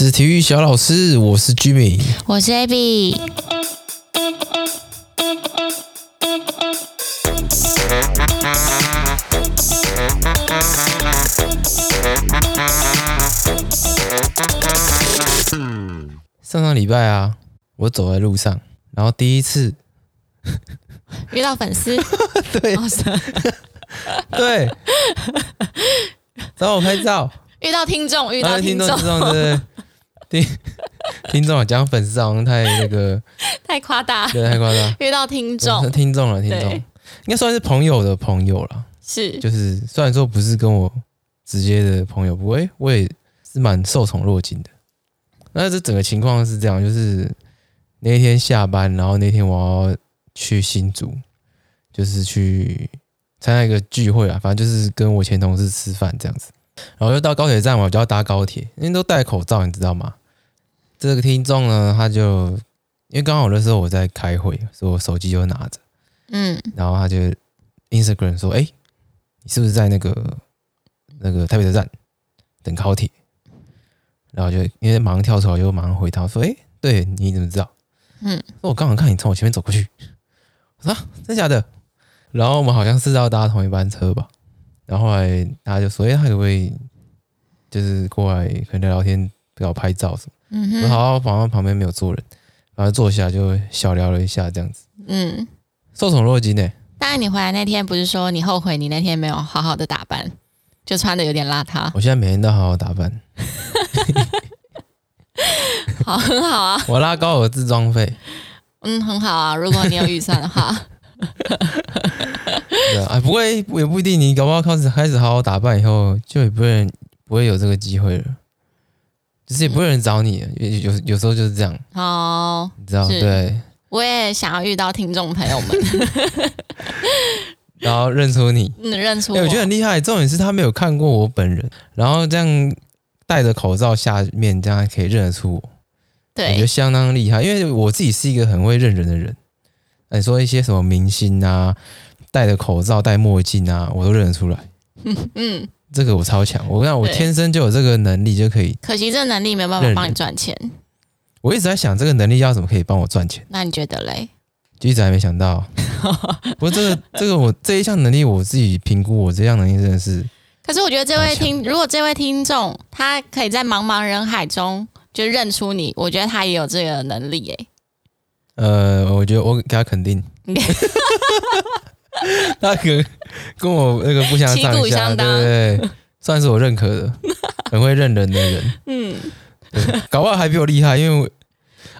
这是体育小老师，我是 Jimmy，我是 Abby。上上礼拜啊，我走在路上，然后第一次 遇到粉丝，对，对，找我拍照。遇到听众，遇到听众，听众对对？听 听众啊，讲粉丝好像太那个，太夸大，对，太夸大。遇到听众，听众了，听众，应该算是朋友的朋友了。是，就是虽然说不是跟我直接的朋友，不过我也是蛮受宠若惊的。那这整个情况是这样，就是那天下班，然后那天我要去新竹，就是去参加一个聚会啊，反正就是跟我前同事吃饭这样子。然后就到高铁站嘛，我就要搭高铁，因为都戴口罩，你知道吗？这个听众呢，他就因为刚好那时候我在开会，所以我手机就拿着，嗯，然后他就 Instagram 说：“哎，你是不是在那个那个台北车站等高铁？”然后就因为马上跳出来，就马上回他说：“哎，对，你怎么知道？”嗯，我刚好看你从我前面走过去，我说：“真假的？”然后我们好像是要搭同一班车吧。然后后来大家就说：“哎，他可不可以就是过来可能聊聊天，不要拍照什么？”嗯哼。我好好，旁边旁边没有坐人，然后坐下就小聊了一下，这样子。嗯。受宠若惊呢。当然，你回来那天不是说你后悔你那天没有好好的打扮，就穿的有点邋遢。我现在每天都好好打扮。好，很好啊。我拉高我的自装费。嗯，很好啊。如果你有预算的话。对啊，不过也不一定，你搞不好开始开始好好打扮以后，就也不会不会有这个机会了，就是也不会有人找你，有有有时候就是这样。哦，你知道对。我也想要遇到听众朋友们，然后认出你，嗯，认出我。欸，我觉得很厉害。重点是他没有看过我本人，然后这样戴着口罩下面这样可以认得出我，对，我觉得相当厉害。因为我自己是一个很会认人的人。你说一些什么明星啊，戴着口罩、戴墨镜啊，我都认得出来。嗯 嗯，这个我超强，我跟你讲，我天生就有这个能力，就可以。可惜这个能力没有办法帮你赚钱。我一直在想，这个能力要怎么可以帮我赚钱？那你觉得嘞？就一直还没想到。不过这个这个我这一项能力，我自己评估，我这项能力真的是。可是我觉得这位听，如果这位听众他可以在茫茫人海中就认出你，我觉得他也有这个能力诶。呃，我觉得我给他肯定，他可能跟我那个不相上下，对不对？算是我认可的，很会认人的人。嗯，搞不好还比我厉害，因为我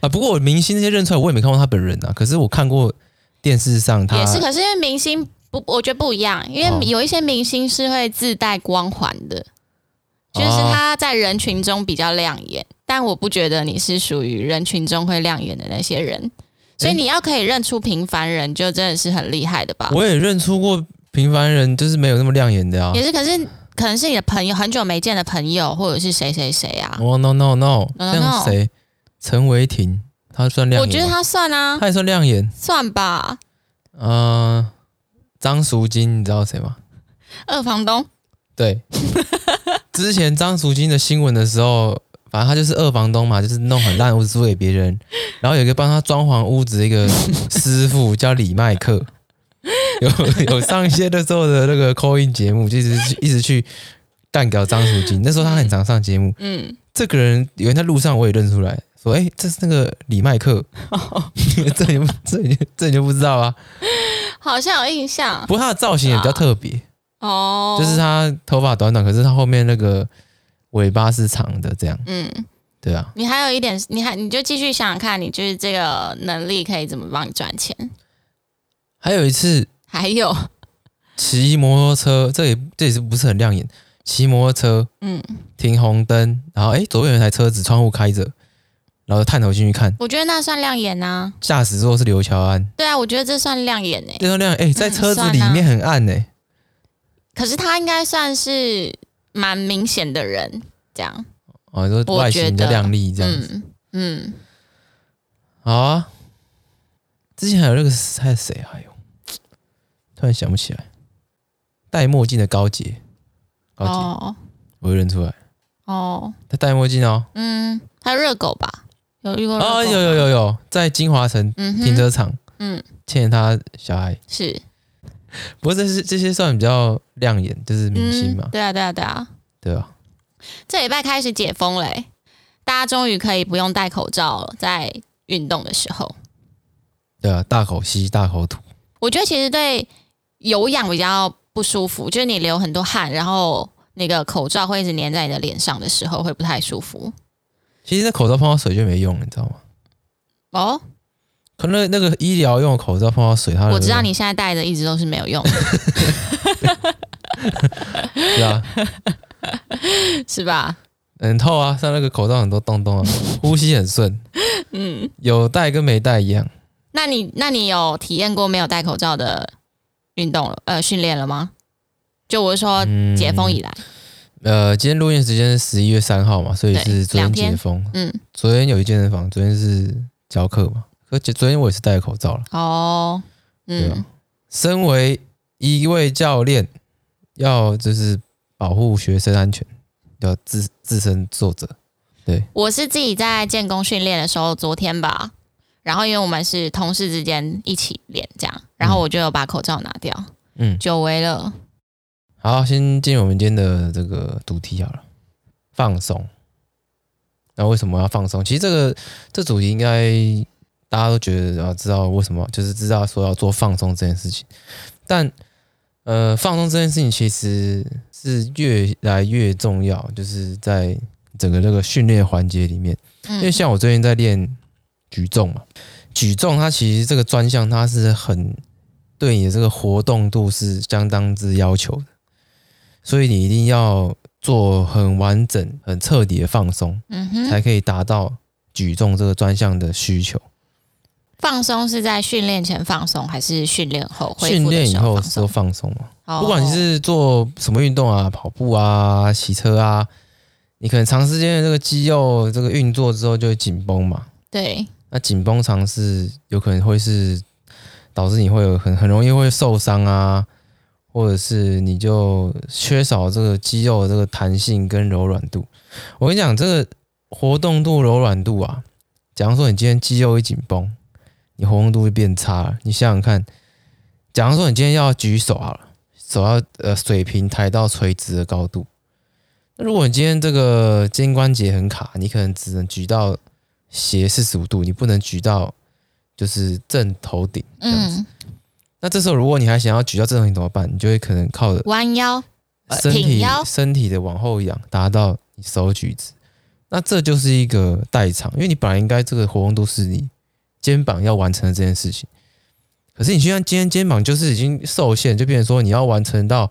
啊，不过我明星那些认出来，我也没看过他本人啊。可是我看过电视上他，也是。可是因为明星不，我觉得不一样，因为有一些明星是会自带光环的，哦、就是他在人群中比较亮眼。但我不觉得你是属于人群中会亮眼的那些人。所以你要可以认出平凡人，就真的是很厉害的吧？我也认出过平凡人，就是没有那么亮眼的啊。也是，可是可能是你的朋友，很久没见的朋友，或者是谁谁谁啊？哦、oh,，no no no，, no. 像谁？陈为廷，他算亮眼？我觉得他算啊，他也算亮眼，算吧。呃，张淑金，你知道谁吗？二房东。对，之前张淑金的新闻的时候。反正他就是二房东嘛，就是弄很烂的屋子租给别人，然后有一个帮他装潢屋子的一个师傅叫李麦克，有有上一些的时候的那个 call in 节目，就一直一直去干掉张淑金。那时候他很常上节目，嗯，这个人有人在路上我也认出来，说哎，这是那个李麦克，哦、这你这你这你就不知道啊？好像有印象，不过他的造型也比较特别。哦，就是他头发短短，可是他后面那个。尾巴是长的，这样。嗯，对啊。你还有一点，你还你就继续想想看，你就是这个能力可以怎么帮你赚钱？还有一次，还有骑摩托车，这也这也是不是很亮眼？骑摩托车，嗯，停红灯，然后哎，左边有一台车子，窗户开着，然后探头进去看。我觉得那算亮眼呐、啊。驾驶座是刘乔安。对啊，我觉得这算亮眼诶。这算亮眼哎，在车子里面很暗诶、嗯啊。可是他应该算是。蛮明显的人，这样哦，说外形的靓丽这样子，嗯，嗯好啊。之前还有那个是还有谁？还有，突然想不起来。戴墨镜的高杰，高杰，哦、我会认出来。哦，他戴墨镜哦。嗯，他热狗吧？有遇过哦，有有有有，在金华城停车场，嗯，牵着他小孩是。不过这是这些算比较亮眼，就是明星嘛。嗯、对啊，对啊，对啊，对啊。这礼拜开始解封嘞，大家终于可以不用戴口罩了，在运动的时候。对啊，大口吸，大口吐。我觉得其实对有氧比较不舒服，就是你流很多汗，然后那个口罩会一直粘在你的脸上的时候，会不太舒服。其实那口罩碰到水就没用了，你知道吗？哦。可能那个医疗用的口罩碰到水，它我知道你现在戴的一直都是没有用的，是啊，是吧？很透啊，像那个口罩很多洞洞啊，呼吸很顺。嗯，有戴跟没戴一样。那你那你有体验过没有戴口罩的运动了？呃，训练了吗？就我是说解封以来，嗯、呃，今天录音时间是十一月三号嘛，所以是昨天解封。嗯，昨天有一健身房，昨天是教课嘛。而且昨天我也是戴口罩了。哦，嗯？身为一位教练，要就是保护学生安全，要自自身作则。对，我是自己在建工训练的时候，昨天吧，然后因为我们是同事之间一起练这样，然后我就有把口罩拿掉。嗯，久违了。好，先进入我们今天的这个主题好了，放松。那为什么要放松？其实这个这主题应该。大家都觉得啊知道为什么，就是知道说要做放松这件事情，但呃，放松这件事情其实是越来越重要，就是在整个这个训练环节里面，因为像我最近在练举重嘛，举重它其实这个专项它是很对你的这个活动度是相当之要求的，所以你一定要做很完整、很彻底的放松，才可以达到举重这个专项的需求。放松是在训练前放松，还是训练后？训练以后都放松嘛。Oh. 不管你是做什么运动啊，跑步啊、骑车啊，你可能长时间的这个肌肉这个运作之后就会紧绷嘛。对。那紧绷常是有可能会是导致你会有很很容易会受伤啊，或者是你就缺少这个肌肉的这个弹性跟柔软度。我跟你讲，这个活动度、柔软度啊，假如说你今天肌肉一紧绷。你活动度会变差了。你想想看，假如说你今天要举手好了，手要呃水平抬到垂直的高度。那如果你今天这个肩关节很卡，你可能只能举到斜四十五度，你不能举到就是正头顶这样子。嗯。那这时候如果你还想要举到正头顶怎么办？你就会可能靠着弯腰，身体身体的往后仰，达到你手举直。那这就是一个代偿，因为你本来应该这个活动度是你。肩膀要完成的这件事情，可是你现在今天肩膀就是已经受限，就变成说你要完成到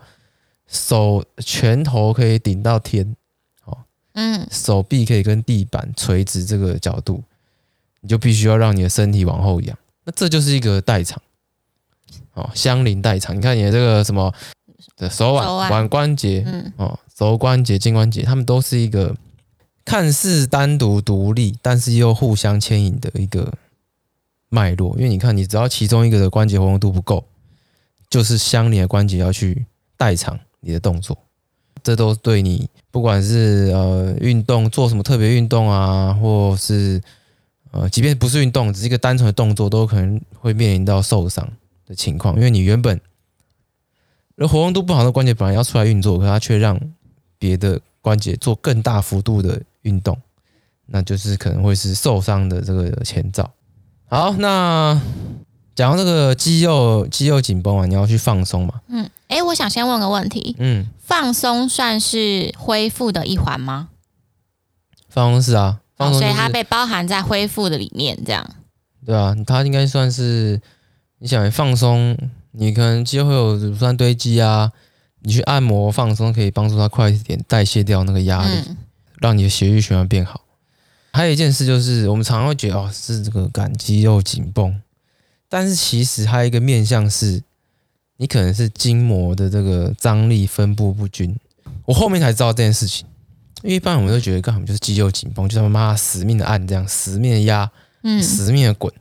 手拳头可以顶到天，哦，嗯，手臂可以跟地板垂直这个角度，你就必须要让你的身体往后仰，那这就是一个代偿，哦，相邻代偿。你看你的这个什么的手腕、腕关节，嗯，哦，肘关节、肩关节，它们都是一个看似单独独立，但是又互相牵引的一个。脉络，因为你看，你只要其中一个的关节活动度不够，就是相连的关节要去代偿你的动作，这都对你不管是呃运动做什么特别运动啊，或是呃即便不是运动，只是一个单纯的动作，都可能会面临到受伤的情况。因为你原本而活动度不好的关节本来要出来运作，可它却让别的关节做更大幅度的运动，那就是可能会是受伤的这个前兆。好，那讲到这个肌肉肌肉紧绷啊，你要去放松嘛？嗯，哎、欸，我想先问个问题，嗯，放松算是恢复的一环吗？放松是啊，放松、就是哦，所以它被包含在恢复的里面，这样。对啊，它应该算是你想放松，你可能肌肉会有乳酸堆积啊，你去按摩放松，可以帮助它快一点代谢掉那个压力，嗯、让你的血液循环变好。还有一件事就是，我们常常会觉得哦，是这个感肌肉紧绷，但是其实还有一个面向是，你可能是筋膜的这个张力分布不均。我后面才知道这件事情，因为一般我们都觉得，干什么就是肌肉紧绷，就他妈死命的按这样，死命的压，嗯，死命的滚。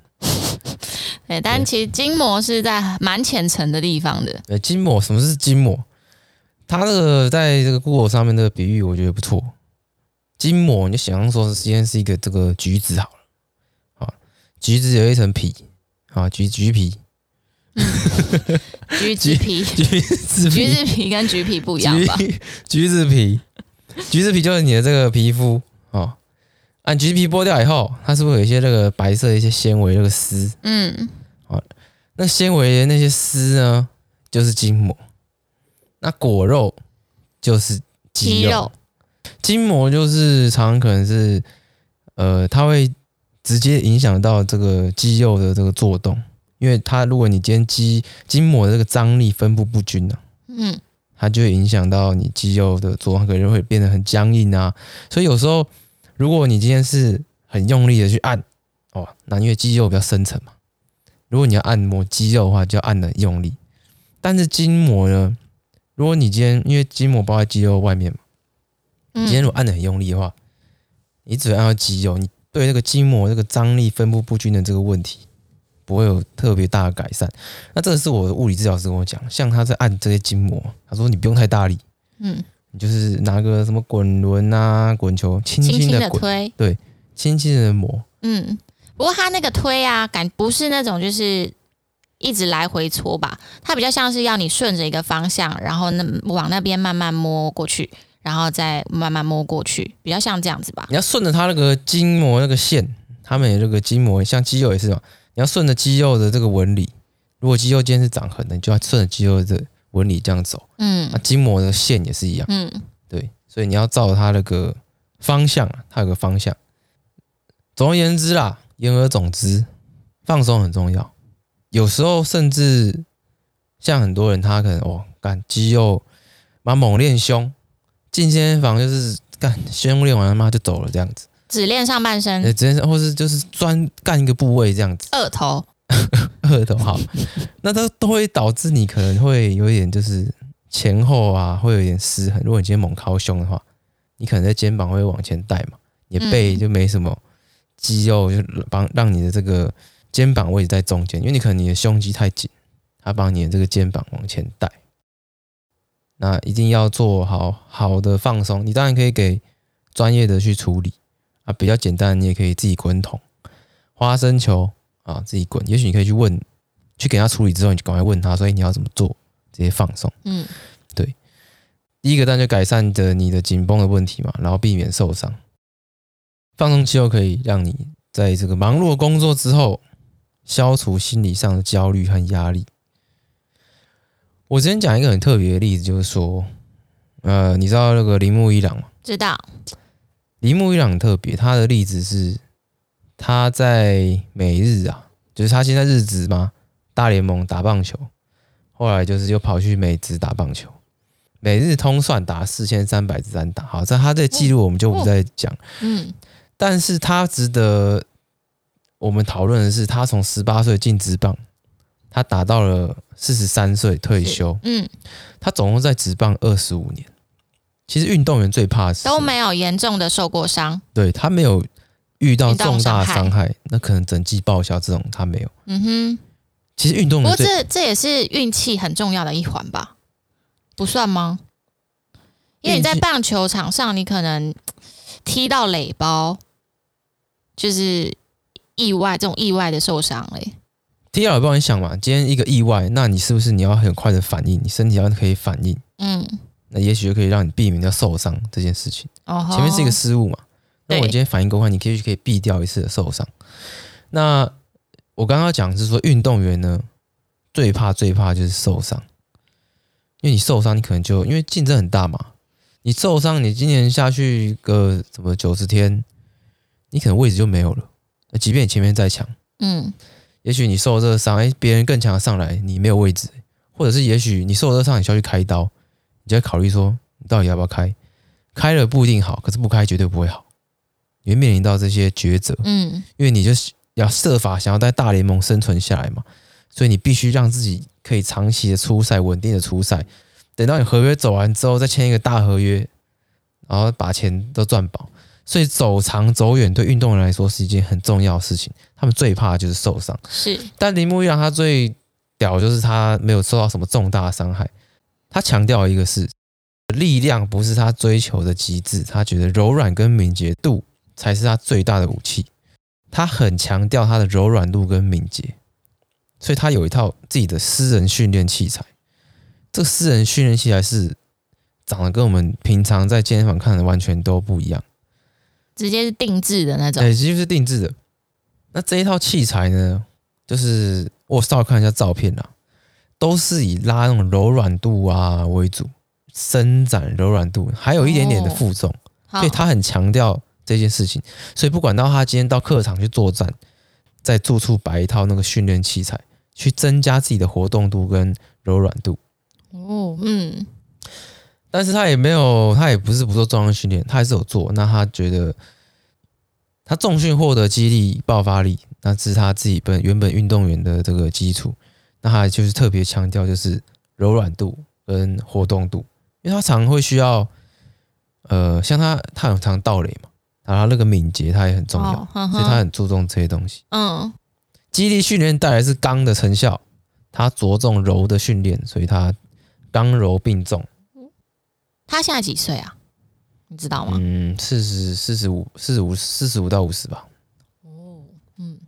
对，但其实筋膜是在蛮浅层的地方的。对，筋膜，什么是筋膜？它这个在这个 Google 上面的比喻，我觉得不错。筋膜，你就想象说，实际是一个这个橘子好了，啊，橘子有一层皮，啊，橘橘皮，橘子皮，橘子皮，橘子皮跟橘皮不一样吧？橘子皮，橘子皮就是你的这个皮肤，哦，按橘皮剥掉以后，它是不是有一些那个白色的一些纤维，那个丝？嗯，好，那纤维的那些丝呢，就是筋膜，那果肉就是肌肉。筋膜就是常常可能是，呃，它会直接影响到这个肌肉的这个作动，因为它如果你今天肌筋膜的这个张力分布不均呢、啊，嗯，它就会影响到你肌肉的作动，可能会变得很僵硬啊。所以有时候如果你今天是很用力的去按，哦，那因为肌肉比较深层嘛，如果你要按摩肌肉的话，就要按的用力。但是筋膜呢，如果你今天因为筋膜包在肌肉外面嘛。你今天如果按的很用力的话，你只要按到肌肉，你对那个筋膜这个张力分布不均的这个问题不会有特别大的改善。那这个是我的物理治疗师跟我讲，像他在按这些筋膜，他说你不用太大力，嗯，你就是拿个什么滚轮啊、滚球，轻轻的推，对，轻轻的磨，嗯。不过他那个推啊，感不是那种就是一直来回搓吧，它比较像是要你顺着一个方向，然后那往那边慢慢摸过去。然后再慢慢摸过去，比较像这样子吧。你要顺着它那个筋膜那个线，他们有这个筋膜，像肌肉也是嘛。你要顺着肌肉的这个纹理，如果肌肉今天是长横的，你就要顺着肌肉的纹理这样走。嗯，那筋膜的线也是一样。嗯，对，所以你要照它那个方向，它有个方向。总而言之啦，言而总之，放松很重要。有时候甚至像很多人，他可能哦，干肌肉，蛮猛练胸。进健身房就是干胸练完他妈就走了这样子，只练上半身，只练或是就是专干一个部位这样子。二头，二头好，那它都会导致你可能会有一点就是前后啊会有点失衡。如果你今天猛靠胸的话，你可能在肩膀会往前带嘛，你的背就没什么肌肉，就帮让你的这个肩膀位置在中间，因为你可能你的胸肌太紧，它帮你的这个肩膀往前带。那一定要做好好的放松，你当然可以给专业的去处理啊，比较简单，你也可以自己滚筒、花生球啊，自己滚。也许你可以去问，去给他处理之后，你就赶快问他，所以你要怎么做，直接放松。嗯，对。第一个，当然就改善的你的紧绷的问题嘛，然后避免受伤。放松肌肉可以让你在这个忙碌的工作之后，消除心理上的焦虑和压力。我之前讲一个很特别的例子，就是说，呃，你知道那个铃木一朗吗？知道。铃木一朗很特别，他的例子是他在美日啊，就是他现在日职嘛，大联盟打棒球，后来就是又跑去美职打棒球，每日通算打四千三百支安打。好，在他的记录我们就不再讲。嗯。但是他值得我们讨论的是，他从十八岁进职棒。他打到了四十三岁退休，嗯，他总共在职棒二十五年。其实运动员最怕的是都没有严重的受过伤，对，他没有遇到重大伤害，那可能整季报销这种他没有。嗯哼，其实运动员，不过这这也是运气很重要的一环吧？不算吗？因为你在棒球场上，你可能 踢到垒包，就是意外这种意外的受伤嘞。第二，帮你想嘛，今天一个意外，那你是不是你要很快的反应？你身体要可以反应，嗯，那也许就可以让你避免掉受伤这件事情。哦，前面是一个失误嘛，那我今天反应够快，你可以可以避掉一次的受伤。那我刚刚讲是说，运动员呢最怕最怕就是受伤，因为你受伤，你可能就因为竞争很大嘛，你受伤，你今年下去个什么九十天，你可能位置就没有了。那即便你前面再强，嗯。也许你受了这个伤，哎，别人更强的上来，你没有位置，或者是也许你受了这个伤，你需要去开刀，你就要考虑说，你到底要不要开？开了不一定好，可是不开绝对不会好，你会面临到这些抉择，嗯，因为你就是要设法想要在大联盟生存下来嘛，所以你必须让自己可以长期的出赛，稳定的出赛，等到你合约走完之后，再签一个大合约，然后把钱都赚饱。所以走长走远对运动员来说是一件很重要的事情，他们最怕的就是受伤。是，但铃木一郎他最屌就是他没有受到什么重大的伤害。他强调一个是，力量不是他追求的极致，他觉得柔软跟敏捷度才是他最大的武器。他很强调他的柔软度跟敏捷，所以他有一套自己的私人训练器材。这个私人训练器材是长得跟我们平常在健身房看的完全都不一样，直接是定制的那种。对，直接是定制的。那这一套器材呢，就是我稍微看一下照片啦，都是以拉那种柔软度啊为主，伸展柔软度，还有一点点的负重，哦、所以他很强调这件事情。所以不管到他今天到客场去作战，在住处摆一套那个训练器材，去增加自己的活动度跟柔软度。哦，嗯。但是他也没有，他也不是不做重量训练，他还是有做。那他觉得。他重训获得肌力、爆发力，那是他自己本原本运动员的这个基础。那他就是特别强调就是柔软度跟活动度，因为他常会需要，呃，像他他很常倒垒嘛，然后那个敏捷他也很重要，哦、呵呵所以他很注重这些东西。嗯，肌力训练带来是刚的成效，他着重柔的训练，所以他刚柔并重。他现在几岁啊？你知道吗？嗯，四十四十五，四十五，四十五到五十吧。哦，嗯，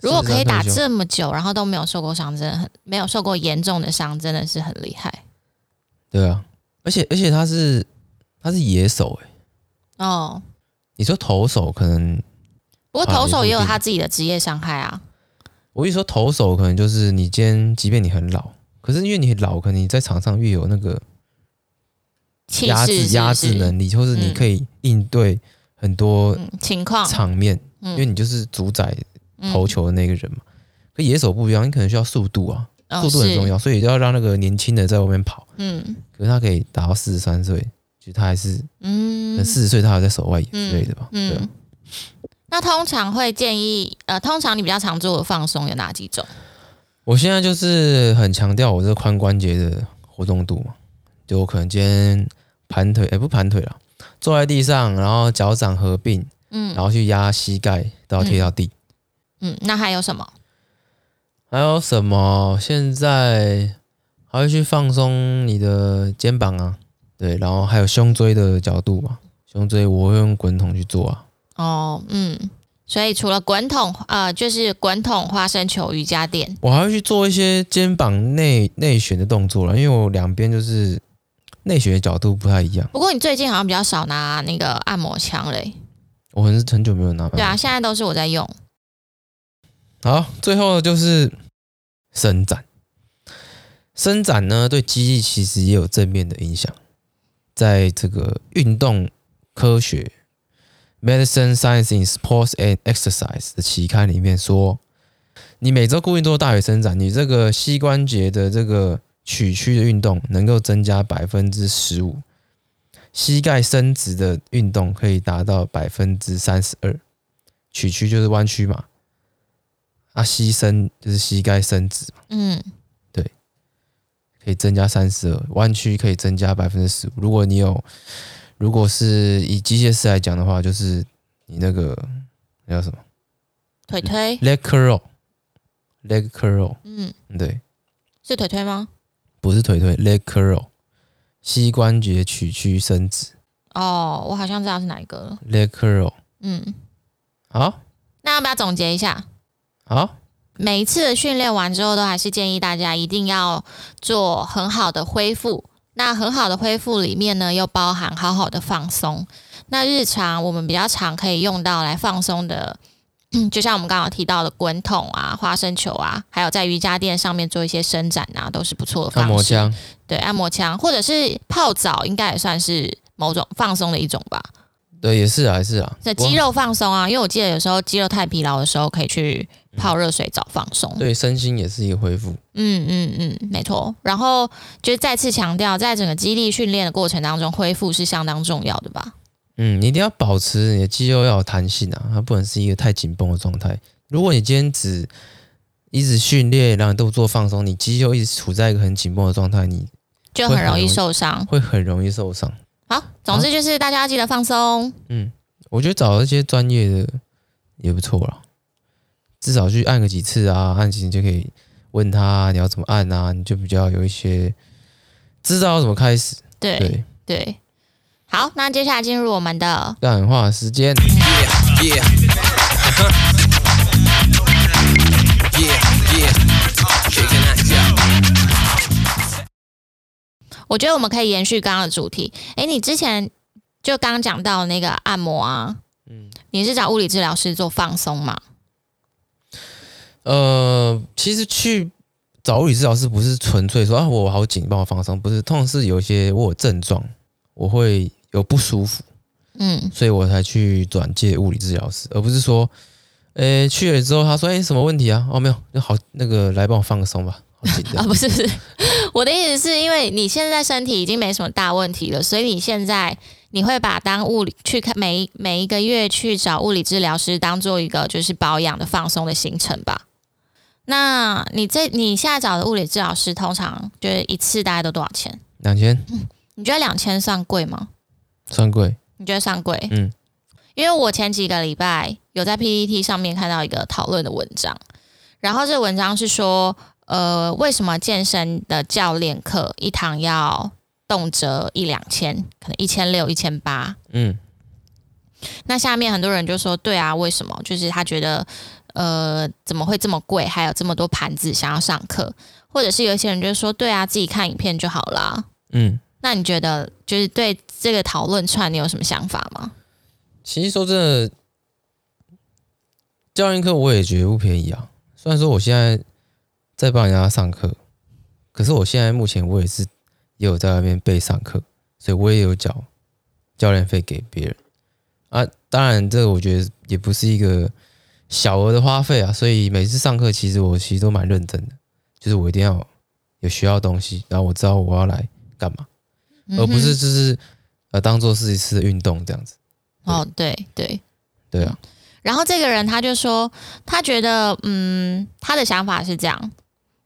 如果可以打这么久，然后都没有受过伤，真的很没有受过严重的伤，真的是很厉害。对啊，而且而且他是他是野手哎、欸。哦，你说投手可能，不过投手也有他自己的职业伤害啊。我一说投手，可能就是你今天即便你很老，可是因为你老，可能你在场上越有那个。压制压制能力，或是你可以应对很多情况场面，因为你就是主宰投球的那个人嘛。可野手不一样，你可能需要速度啊，速度很重要，所以要让那个年轻的在外面跑。嗯，可是他可以打到四十三岁，其实他还是嗯，四十岁他还在守外野之类的吧。嗯，那通常会建议呃，通常你比较常做的放松有哪几种？我现在就是很强调我这个髋关节的活动度嘛，就我可能今天。盘腿，哎、欸，不盘腿了，坐在地上，然后脚掌合并，嗯，然后去压膝盖，都要贴到地嗯。嗯，那还有什么？还有什么？现在还会去放松你的肩膀啊，对，然后还有胸椎的角度嘛，胸椎我会用滚筒去做啊。哦，嗯，所以除了滚筒，呃，就是滚筒、花生球、瑜伽垫，我还会去做一些肩膀内内旋的动作了，因为我两边就是。内旋的角度不太一样，不过你最近好像比较少拿那个按摩枪嘞。我很很久没有拿。对啊，现在都是我在用。好，最后就是伸展。伸展呢，对肌力其实也有正面的影响。在这个运动科学《Medicine Science in Sports and Exercise》的期刊里面说，你每周固定做大腿伸展，你这个膝关节的这个。曲曲的运动能够增加百分之十五，膝盖伸直的运动可以达到百分之三十二。曲曲就是弯曲嘛，啊，膝伸就是膝盖伸直嘛，嗯，对，可以增加三十二，弯曲可以增加百分之十五。如果你有，如果是以机械式来讲的话，就是你那个那叫什么？腿推？Leg curl，Leg curl，嗯，对，是腿推吗？不是腿腿，leg curl，膝关节曲曲伸直。哦，我好像知道是哪一个了。leg curl。嗯，好。那要不要总结一下？好。每一次的训练完之后，都还是建议大家一定要做很好的恢复。那很好的恢复里面呢，又包含好好的放松。那日常我们比较常可以用到来放松的。嗯，就像我们刚刚提到的滚筒啊、花生球啊，还有在瑜伽垫上面做一些伸展啊，都是不错的方式。按摩枪，对，按摩枪，或者是泡澡，应该也算是某种放松的一种吧。对，也是啊，也是啊。在肌肉放松啊，因为我记得有时候肌肉太疲劳的时候，可以去泡热水澡放松。对，身心也是一个恢复。嗯嗯嗯，没错。然后就是再次强调，在整个肌力训练的过程当中，恢复是相当重要的吧。嗯，你一定要保持你的肌肉要有弹性啊，它不能是一个太紧绷的状态。如果你今天只一直训练，然后都做放松，你肌肉一直处在一个很紧绷的状态，你就很容易受伤，会很容易受伤。好，总之就是大家要记得放松。嗯，我觉得找一些专业的也不错啦，至少去按个几次啊，按几次就可以问他你要怎么按啊，你就比较有一些知道要怎么开始。对。对对，好，那接下来进入我们的干话时间。我觉得我们可以延续刚刚的主题。哎，你之前就刚刚讲到那个按摩啊，嗯，你是找物理治疗师做放松吗？呃，其实去找物理治疗师不是纯粹说啊，我好紧，帮我放松，不是，通常是有一些我有症状，我会有不舒服，嗯，所以我才去转介物理治疗师，而不是说，诶，去了之后他说，诶，什么问题啊？哦，没有，那好，那个来帮我放个松吧。啊，不是不是，我的意思是因为你现在身体已经没什么大问题了，所以你现在你会把当物理去看每每一个月去找物理治疗师当做一个就是保养的放松的行程吧。那你这你现在找的物理治疗师通常就是一次大概都多少钱？两千。嗯，你觉得两千算贵吗？算贵。你觉得算贵？嗯，因为我前几个礼拜有在 PPT 上面看到一个讨论的文章，然后这个文章是说，呃，为什么健身的教练课一堂要动辄一两千，可能一千六、一千八？嗯，那下面很多人就说，对啊，为什么？就是他觉得。呃，怎么会这么贵？还有这么多盘子想要上课，或者是有些人就说，对啊，自己看影片就好啦。嗯，那你觉得就是对这个讨论串，你有什么想法吗？其实说真的，教练课我也觉得不便宜啊。虽然说我现在在帮人家上课，可是我现在目前我也是也有在外面备上课，所以我也有缴教练费给别人啊。当然，这我觉得也不是一个。小额的花费啊，所以每次上课其实我其实都蛮认真的，就是我一定要有学到东西，然后我知道我要来干嘛，而不是就是呃当做是一次运动这样子。哦，对对对啊。然后这个人他就说，他觉得嗯，他的想法是这样，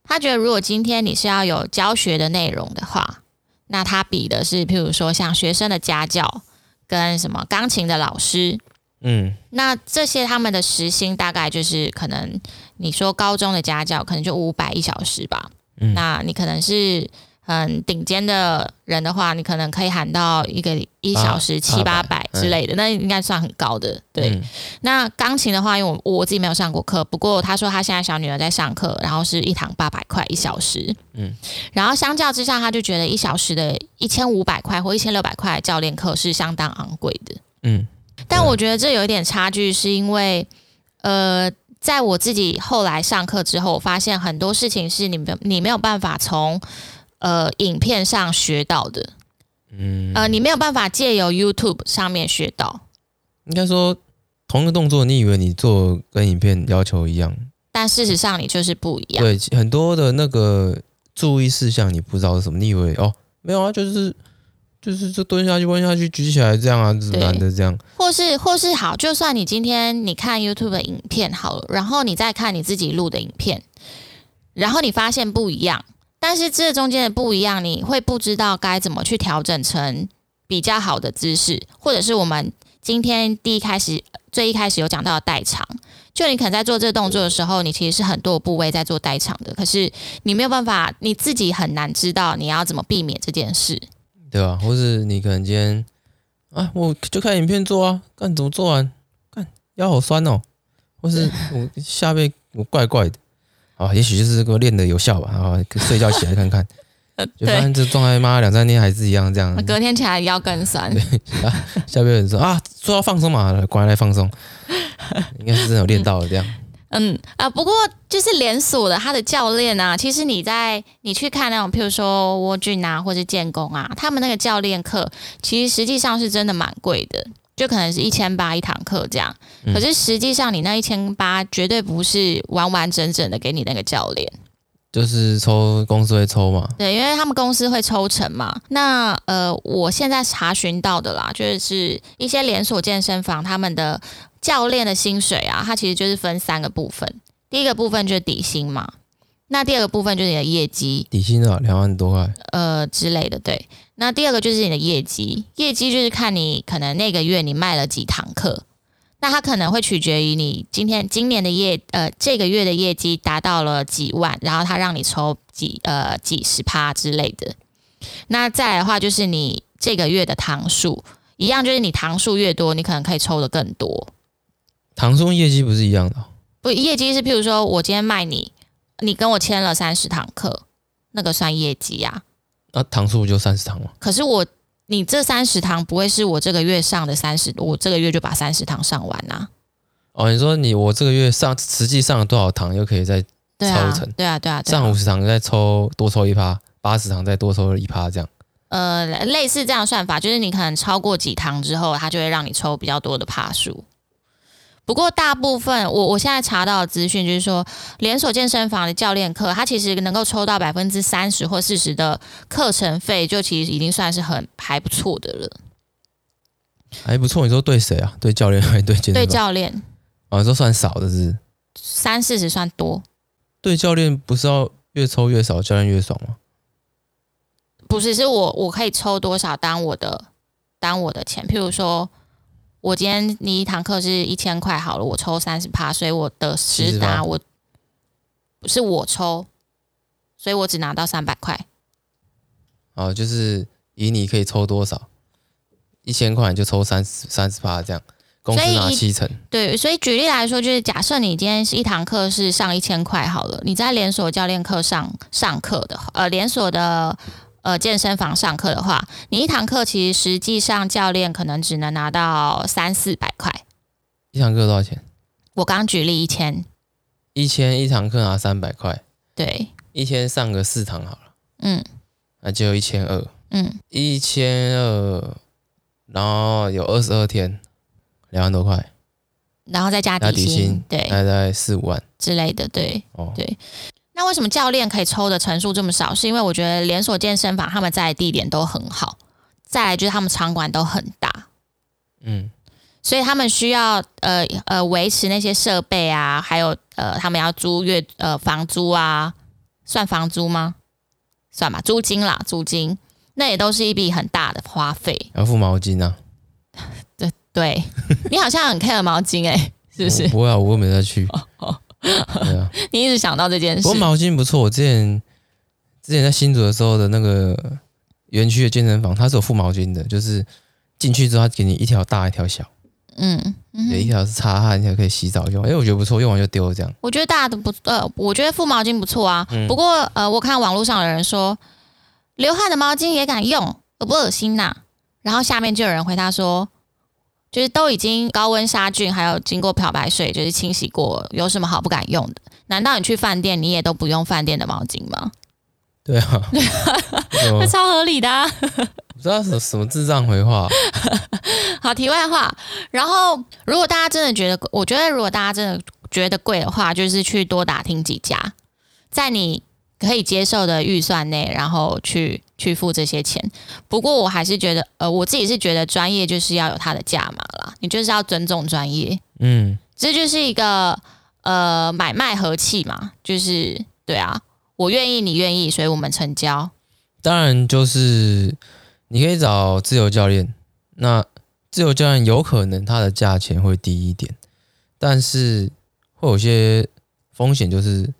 他觉得如果今天你是要有教学的内容的话，那他比的是譬如说像学生的家教跟什么钢琴的老师。嗯，那这些他们的时薪大概就是可能你说高中的家教可能就五百一小时吧。嗯，那你可能是很顶尖的人的话，你可能可以喊到一个一小时七八百之类的，那应该算很高的。对，嗯，那钢琴的话，因为我我自己没有上过课，不过他说他现在小女儿在上课，然后是一堂八百块一小时。嗯，然后相较之下，他就觉得一小时的一千五百块或一千六百块教练课是相当昂贵的。嗯。但我觉得这有一点差距，是因为，呃，在我自己后来上课之后，我发现很多事情是你没你没有办法从呃影片上学到的，嗯，呃，你没有办法借由 YouTube 上面学到。应该说，同一个动作，你以为你做跟影片要求一样，但事实上你就是不一样。对，很多的那个注意事项你不知道是什么，你以为哦，没有啊，就是。就是就蹲下去、弯下去、举起来这样啊，是难的这样。或是或是好，就算你今天你看 YouTube 的影片好了，然后你再看你自己录的影片，然后你发现不一样，但是这中间的不一样，你会不知道该怎么去调整成比较好的姿势，或者是我们今天第一开始最一开始有讲到的代偿，就你可能在做这个动作的时候，你其实是很多部位在做代偿的，可是你没有办法，你自己很难知道你要怎么避免这件事。对吧？或是你可能今天啊，我就看影片做啊，干怎么做完？干腰好酸哦，或是我 下背我怪怪的啊，也许就是这个练的有效吧。然后睡觉起来看看，就发现这状态妈两三天还是一样这样。隔天起来腰更酸。对，下背人说啊，说要放松嘛，果然来放松，应该是真的有练到了这样。嗯啊，不过就是连锁的，他的教练啊，其实你在你去看那种，譬如说沃俊啊，或者建工啊，他们那个教练课，其实实际上是真的蛮贵的，就可能是一千八一堂课这样。可是实际上你那一千八绝对不是完完整整的给你那个教练，就是抽公司会抽嘛？对，因为他们公司会抽成嘛。那呃，我现在查询到的啦，就是一些连锁健身房他们的。教练的薪水啊，它其实就是分三个部分。第一个部分就是底薪嘛，那第二个部分就是你的业绩，底薪多少？两万多块，呃之类的。对，那第二个就是你的业绩，业绩就是看你可能那个月你卖了几堂课，那它可能会取决于你今天今年的业，呃，这个月的业绩达到了几万，然后它让你抽几呃几十趴之类的。那再来的话，就是你这个月的堂数一样，就是你堂数越多，你可能可以抽的更多。堂数业绩不是一样的？不，业绩是譬如说我今天卖你，你跟我签了三十堂课，那个算业绩呀、啊。那堂数就三十堂吗？可是我你这三十堂不会是我这个月上的三十，我这个月就把三十堂上完呐、啊。哦，你说你我这个月上实际上了多少堂，又可以再抽成？对啊，对啊，对啊，上五十堂再抽多抽一趴，八十堂再多抽一趴，这样。呃，类似这样算法，就是你可能超过几堂之后，它就会让你抽比较多的趴数。不过大部分我我现在查到的资讯就是说，连锁健身房的教练课，它其实能够抽到百分之三十或四十的课程费，就其实已经算是很还不错的了。还不错，你说对谁啊？对教练还是对健身？对教练。啊，这算少的是，是？三四十算多。对教练不是要越抽越少，教练越爽吗？不是，是我我可以抽多少当我的当我的钱，譬如说。我今天你一堂课是一千块好了，我抽三十趴，所以我的实打我不是我抽，所以我只拿到三百块。哦，就是以你可以抽多少，一千块就抽三十三十趴这样，公司拿七成。对，所以举例来说，就是假设你今天是一堂课是上一千块好了，你在连锁教练课上上课的，呃，连锁的。呃，健身房上课的话，你一堂课其实实际上教练可能只能拿到三四百块。一堂课多少钱？我刚举例一千，一千一堂课拿三百块。对，一千上个四堂好了。嗯，那就一千二。嗯，一千二，然后有二十二天，两万多块，然后再加底薪，底薪对，大概四五万之类的。对，哦，对。那为什么教练可以抽的成数这么少？是因为我觉得连锁健身房他们在地点都很好，再来就是他们场馆都很大，嗯，所以他们需要呃呃维持那些设备啊，还有呃他们要租月呃房租啊，算房租吗？算吧，租金啦，租金，那也都是一笔很大的花费。要付毛巾啊？对对，你好像很 care 毛巾诶、欸，是不是？不会啊，我又没再去。哦哦对啊，你一直想到这件事。不过毛巾不错，我之前之前在新竹的时候的那个园区的健身房，它是有附毛巾的，就是进去之后，它给你一条大一条小，嗯，嗯有一条是擦汗，一条可以洗澡用。哎，我觉得不错，用完就丢了这样。我觉得大的不呃，我觉得附毛巾不错啊。嗯、不过呃，我看网络上有人说流汗的毛巾也敢用，恶不恶心呐、啊？然后下面就有人回答说。就是都已经高温杀菌，还有经过漂白水，就是清洗过，有什么好不敢用的？难道你去饭店，你也都不用饭店的毛巾吗？对啊，那超合理的啊！不知道什么什么智障回话。好，题外话。然后，如果大家真的觉得，我觉得如果大家真的觉得贵的话，就是去多打听几家，在你。可以接受的预算内，然后去去付这些钱。不过我还是觉得，呃，我自己是觉得专业就是要有它的价码啦。你就是要尊重专业，嗯，这就是一个呃买卖和气嘛，就是对啊，我愿意，你愿意，所以我们成交。当然，就是你可以找自由教练，那自由教练有可能他的价钱会低一点，但是会有些风险，就是。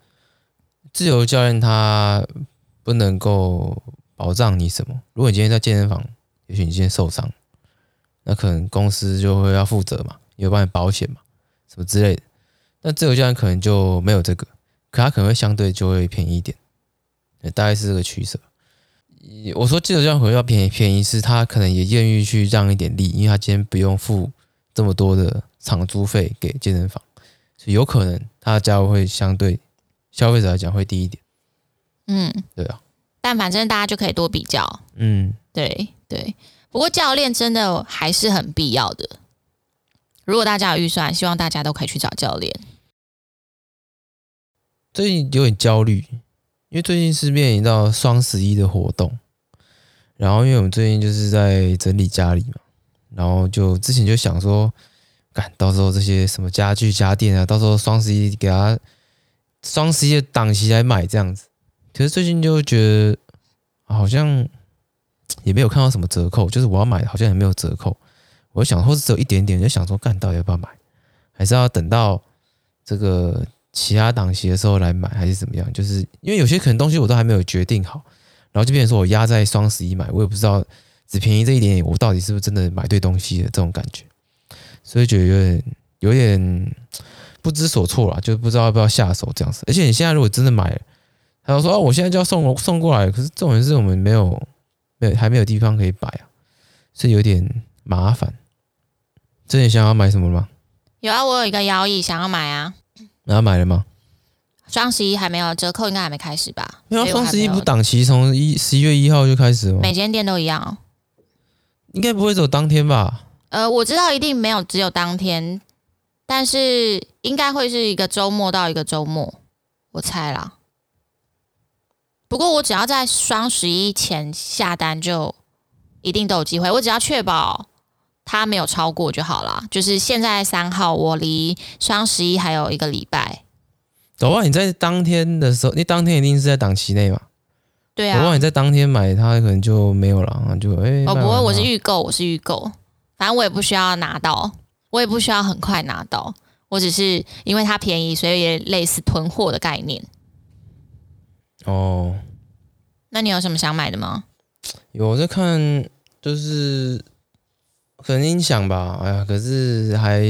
自由教练他不能够保障你什么。如果你今天在健身房，也许你今天受伤，那可能公司就会要负责嘛，有帮你保险嘛，什么之类的。那自由教练可能就没有这个，可他可能会相对就会便宜一点，大概是这个取舍。我说自由教练可能要便宜，便宜是他可能也愿意去让一点利，因为他今天不用付这么多的场租费给健身房，所以有可能他的价位会相对。消费者来讲会低一点，嗯，对啊，但反正大家就可以多比较，嗯，对对。不过教练真的还是很必要的。如果大家有预算，希望大家都可以去找教练。最近有点焦虑，因为最近是面临到双十一的活动，然后因为我们最近就是在整理家里嘛，然后就之前就想说，干到时候这些什么家具家电啊，到时候双十一给他。双十一的档期来买这样子，可是最近就觉得好像 也没有看到什么折扣，就是我要买的好像也没有折扣。我想或是只有一点点，就想说干到底要不要买，还是要等到这个其他档期的时候来买，还是怎么样？就是因为有些可能东西我都还没有决定好，然后就变成说我压在双十一买，我也不知道只便宜这一点点，我到底是不是真的买对东西的这种感觉？所以觉得有点有点不知所措啦，就不知道要不要下手这样子。而且你现在如果真的买，他就说哦，我现在就要送送过来，可是重点是我们没有没有还没有地方可以摆啊，所以有点麻烦。这你想要买什么吗？有啊，我有一个摇椅想要买啊。然后买了吗？双十一还没有折扣，应该还没开始吧？没有，双十一不档期从一十一月一号就开始了吗？每间店都一样哦。应该不会走当天吧？呃，我知道一定没有只有当天，但是应该会是一个周末到一个周末，我猜啦。不过我只要在双十一前下单，就一定都有机会。我只要确保。它没有超过就好了，就是现在三号，我离双十一还有一个礼拜。走啊！你在当天的时候，你当天一定是在档期内嘛？对啊。走啊！你在当天买，它可能就没有了，就哎。欸、哦，不会，我是预购，我是预购，反正我也不需要拿到，我也不需要很快拿到，我只是因为它便宜，所以也类似囤货的概念。哦。那你有什么想买的吗？有，我在看，就是。可能音响吧，哎呀，可是还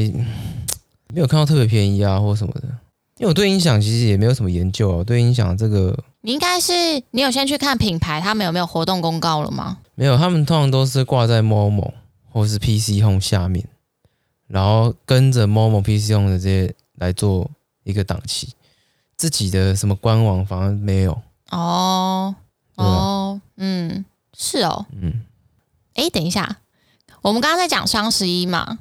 没有看到特别便宜啊，或什么的。因为我对音响其实也没有什么研究啊，我对音响这个，你应该是你有先去看品牌他们有没有活动公告了吗？没有，他们通常都是挂在 Momo 或是 PC Home 下面，然后跟着 Momo PC Home 的这些来做一个档期，自己的什么官网反而没有。哦哦，嗯，是哦，嗯，哎，等一下。我们刚刚在讲双十一嘛，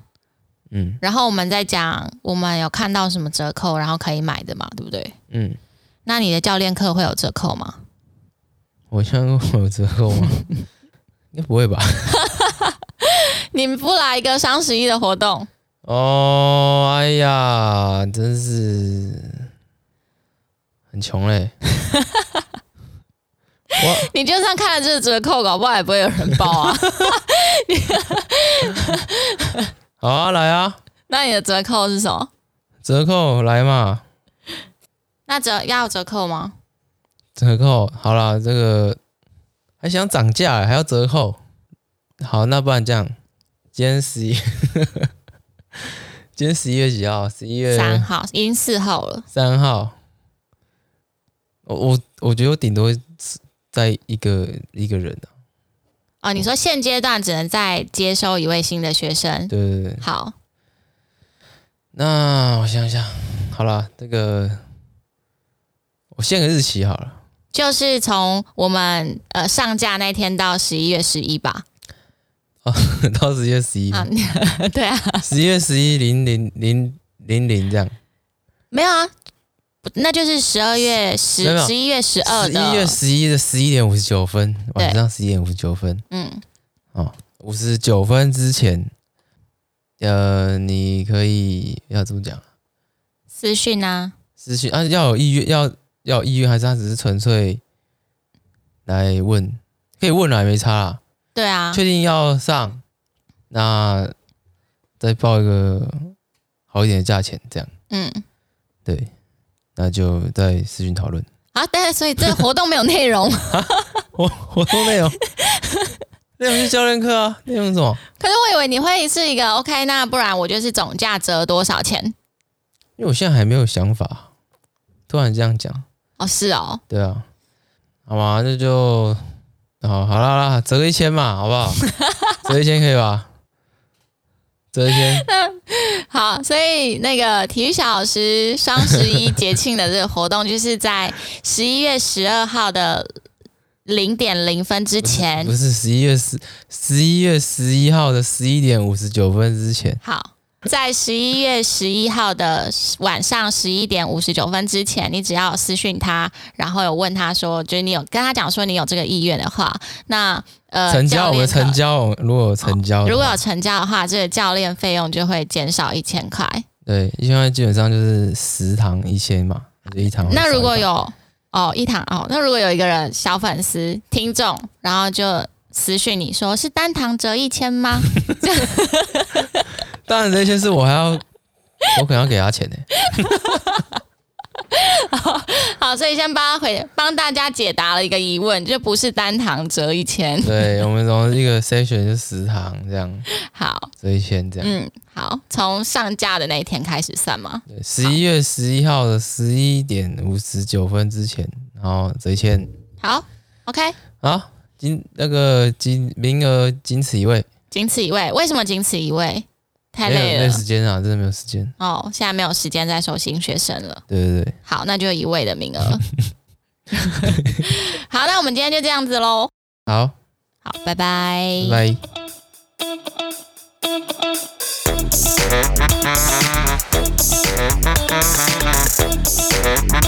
嗯，然后我们在讲我们有看到什么折扣，然后可以买的嘛，对不对？嗯，那你的教练课会有折扣吗？我教练课有折扣吗？应该不会吧？你们不来一个双十一的活动？哦，哎呀，真是很穷嘞。我你就算看了这个折扣，搞不好也不会有人报啊。好啊，来啊！那你的折扣是什么？折扣来嘛？那折要折扣吗？折扣好了，这个还想涨价，还要折扣？好，那不然这样，今天十一，今天十一月几号？十一月三号，已经四号了。三号，我我我觉得我顶多。在一个一个人的哦，你说现阶段只能再接收一位新的学生，对对对，好。那我想想，好了，这个我限个日期好了，就是从我们呃上架那天到十一月十一吧。哦，到十一月十一啊？对啊，十一月十一零零零零零这样。没有啊。那就是十二月十十一月十二的十一月十一的十一点五十九分，晚上十一点五十九分。嗯，哦，五十九分之前，呃，你可以要怎么讲？私讯啊，私讯啊，要有意愿，要要有意愿，还是他只是纯粹来问？可以问了，也没差啦。对啊，确定要上，那再报一个好一点的价钱，这样。嗯，对。那就在私讯讨论啊！对，所以这个活动没有内容。活活动内容，内容是教练课啊。内容是什么？可是我以为你会是一个 OK，那不然我就是总价折多少钱？因为我现在还没有想法，突然这样讲。哦，是哦。对啊，好吧，那就好，好啦好啦，折个一千嘛，好不好？折一千可以吧？折一千。好，所以那个体育小老师双十一节庆的这个活动，就是在十一月十二号的零点零分之前，不是十一月十十一月十一号的十一点五十九分之前。好，在十一月十一号的晚上十一点五十九分之前，你只要私讯他，然后有问他说，就是你有跟他讲说你有这个意愿的话，那。呃，成交我们成交，如果有成交，哦，如果有成交的话，这个教练费用就会减少一千块。对，一千块基本上就是十堂一千嘛，就一堂。那如果有哦一堂哦，那如果有一个人小粉丝听众，然后就私讯你说是单堂折一千吗？当然这些事我还要，我可能要给他钱呢。好，好，所以先帮回帮大家解答了一个疑问，就不是单堂折一千。对，我们从一个 session 就十堂这样。好，折一千这样。嗯，好，从上架的那一天开始算吗？对，十一月十一号的十一点五十九分之前，然后折一千。好，OK。好，仅那个仅名额仅此一位，仅此一位。为什么仅此一位？太累了。没时间啊真的没有时间。哦现在没有时间再收新学生了。对对对。好那就一位的名额。好那我们今天就这样子喽。好。好拜拜。拜拜。